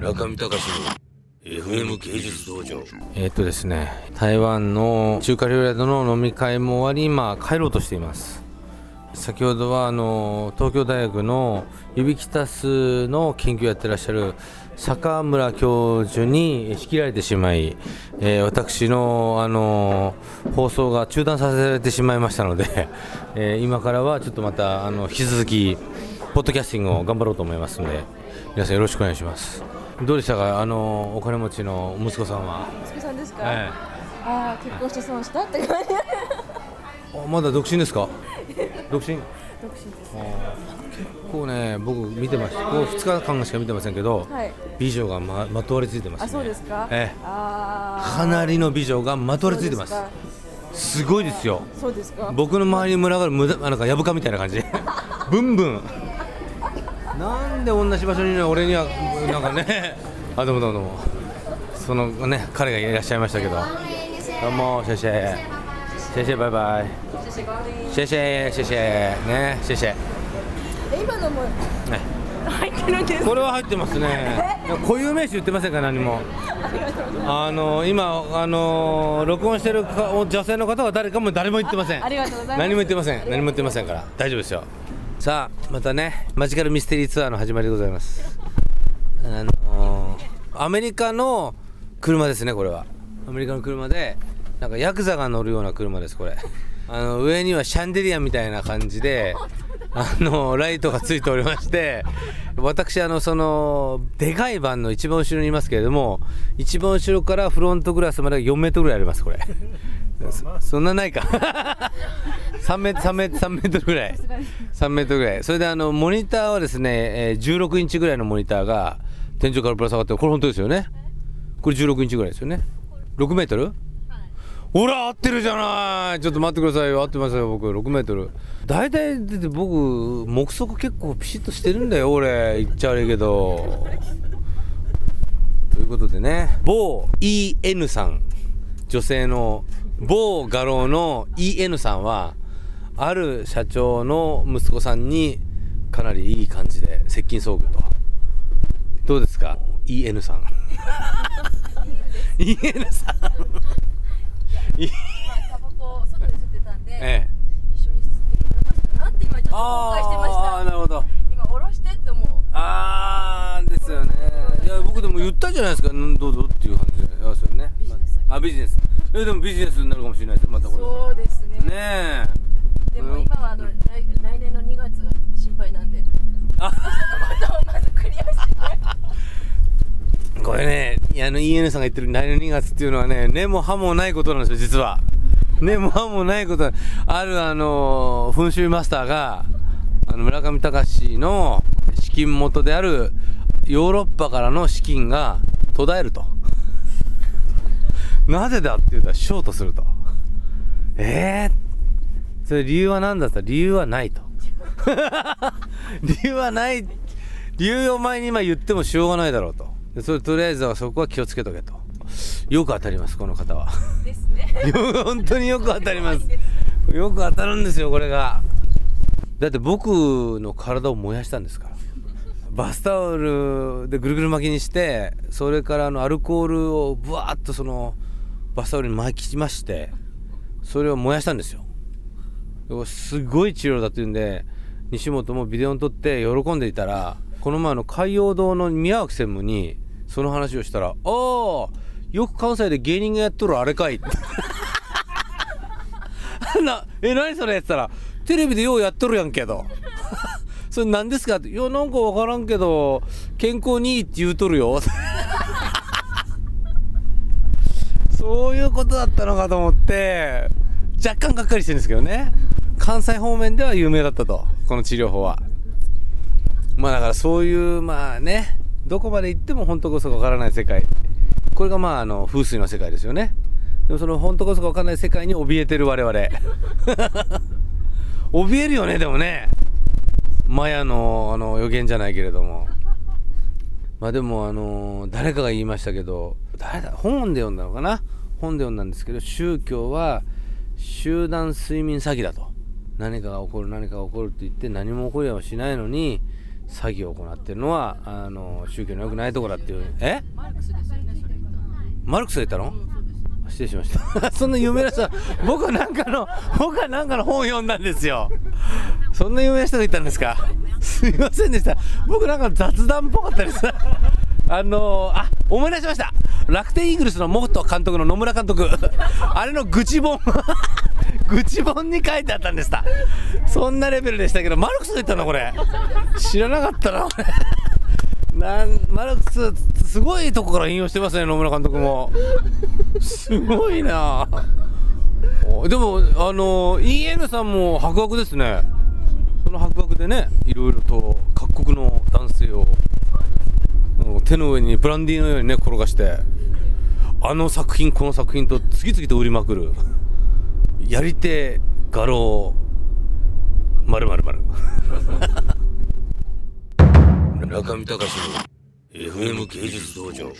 中見隆の FM 芸術道場。えーっとですね台湾の中華料理屋の飲み会も終わり今帰ろうとしています。先ほどはあの東京大学のユビキタスの研究をやってらっしゃる坂村教授に仕切られてしまい、えー私のあの放送が中断させられてしまいましたので、えー今からはちょっとまたあの引き続きポッドキャスティングを頑張ろうと思いますので皆さんよろしくお願いします。どうでしたか？あのお金持ちの息子さんは、息子さんですか、えああ結婚して損した？って感じ。まだ独身ですか？独身？独身です。結構ね僕見てました。こう2日間しか見てませんけど、はい。美女がままとわりついてますね。あそうですか？ええ。かなりの美女がまとわりついてます。すごいですよ。そうですか？僕の周りに群がるむだなんかやぶかみたいな感じ。ブンブンなんで同じ場所にいるの俺にはなんかね。あどうもどうもどうも。そのね彼がいらっしゃいましたけど。どうもシェシェ。シェシェバイバイ。シェシェシェシェ。ねシェシェ。え今のも。ね。入ってるんです。これは入ってますね。固有名詞言ってませんか何も。あの今あの録音してるか女性の方は誰かも誰も言ってません。何も言ってません。何も言ってませんから。大丈夫ですよさあまたねマジカルミステリーツアーの始まりでございます。あのアメリカの車ですねこれは。アメリカの車でなんかヤクザが乗るような車ですこれ。あの上にはシャンデリアみたいな感じであのライトがついておりまして私あのそのでかいバンの一番後ろにいますけれども一番後ろからフロントグラスまで4メートルぐらいありますこれ。そそんなないか。3メートル3メートル3メートルぐらい。3メートルぐらい。それであのモニターはですね、えー16インチぐらいのモニターが天井からぶら下がってこれ本当ですよね。これ16インチぐらいですよね。6メートル？ほら合ってるじゃない。ちょっと待ってくださいよ。合ってますよ僕。6メートル。大体だって僕目測結構ピシッとしてるんだよ俺。言っちゃ悪いけど。ということでね。某 EN さん。女性の某画廊の EN さんはある社長の息子さんにかなりいい感じで接近遭遇と。どうですか？EN さん。EN さん。タバコ外で吸ってたんで、ええ。一緒に吸ってもよかったなって今ちょっと後悔してましああなたるほど。今下ろしてって思う。あーですよね。いや僕でも言ったじゃないですか。うんどうぞっていう感じで。そうですよねあビジネスえでもビジネスになるかもしれないですよまたこれそうですね。ねえ。でも今はあの来来年の2月が心配なんで。あ。そのことをまずクリアしてこれねあの EN さんが言ってる来年2月っていうのはね根も葉もないことなんですよ実は。根も葉もないことあるあの噴水マスターがあの村上隆の資金元であるヨーロッパからの資金が途絶えるとなぜだって言うたらショートすると。ええそれ理由は何だった？ら理由はないと。理由はない。理由をお前に今言ってもしょうがないだろうと。でそれとりあえずはそこは気をつけとけと。よく当たりますこの方は。ですね。よ 本当によく当たります。よく当たるんですよこれが。だって僕の体を燃やしたんですから。バスタオルでぐるぐる巻きにしてそれからあのアルコールをブワーッとそのバスタオルに巻きましてそれを燃やしたんですよ。すごい治療だっていうんで西本もビデオに撮って喜んでいたらこの前の海洋堂の宮脇専務にその話をしたら「ああよく関西で芸人がやっとるあれかい」って。なえ何それって言ったら「テレビでようやっとるやんけど」それ何ですかって「いやなんか分からんけど健康にいいって言うとるよ」そういうことだったのかと思って若干がっかりしてるんですけどね。関西方面では有名だったとこの治療法は。まあだからそういうまあねどこまで行っても本当こそかわからない世界。これがまああの風水の世界ですよね。でもその本当こそかわからない世界に怯えてる我々。怯えるよねでもね。マヤのあの予言じゃないけれども。まあでもあの誰かが言いましたけど誰だ本で読んだのかな？本で読んだんですけど宗教は集団睡眠詐欺だと。何かが起こる何かが起こるって言って何も起こりはしないのに詐欺を行ってるのはあの宗教の良くないところだっていう。え？マルクスが言ったの。失礼しました。そんな有名な人は僕はなんかの僕はなんかの本を読んだんですよ。そんな有名な人がいたんですか？すいませんでした。僕なんか雑談っぽかったです。あのあ思い出しました。楽天イーグルスの元監督の野村監督。あれの愚痴本。愚痴本に書いてあったんでしたそんなレベルでしたけどマルクスが言ったのこれ。知らなかったな俺なんマルクスすごいとこから引用してますね野村監督も。すごいな。でもあの EN さんも博学ですね。その博でねいろいろと各国の男性を手の上にブランディーのようにね転がしてあの作品この作品と次々と売りまくるやり手画廊まるまるまる中見隆の FM 芸術道場。